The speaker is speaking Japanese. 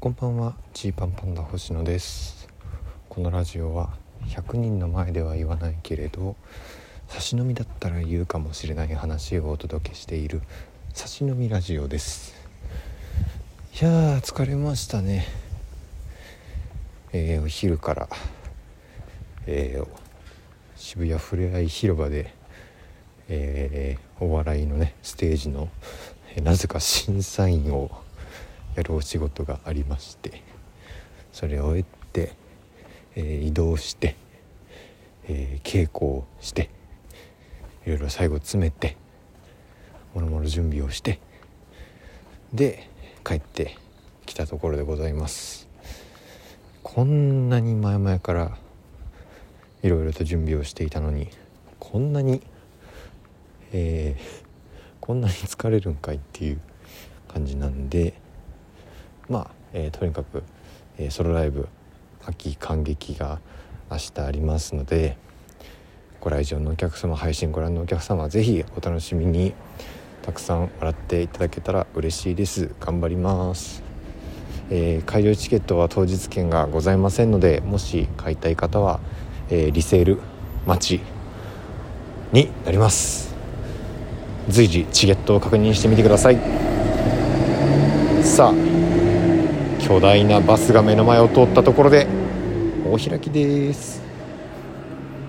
こんばんは。ジーパンパンダ星野です。このラジオは100人の前では言わないけれど差し飲みだったら言うかもしれない話をお届けしている差し飲みラジオです。いやー疲れましたね。えー、お昼から、えー、渋谷ふれあい広場で、えー、お笑いのねステージの、えなぜか審査員をやるお仕事がありましてそれを終えて、えー移動して、えー稽古をしていろいろ最後詰めてもろもろ準備をしてで帰ってきたところでございます。こんなに前々からいろいろと準備をしていたのにこんなにえーこんなに疲れるんかいっていう感じなんでまあ、えーとにかく、えーソロライブ秋感激が明日ありますのでご来場のお客様配信ご覧のお客様はぜひお楽しみに。たくさん笑っていただけたら嬉しいです。頑張ります、えー会場チケットは当日券がございませんのでもし買いたい方は、えリセール待ちになります。随時チケットを確認してみてください。さあ巨大なバスが目の前を通ったところで大開きです。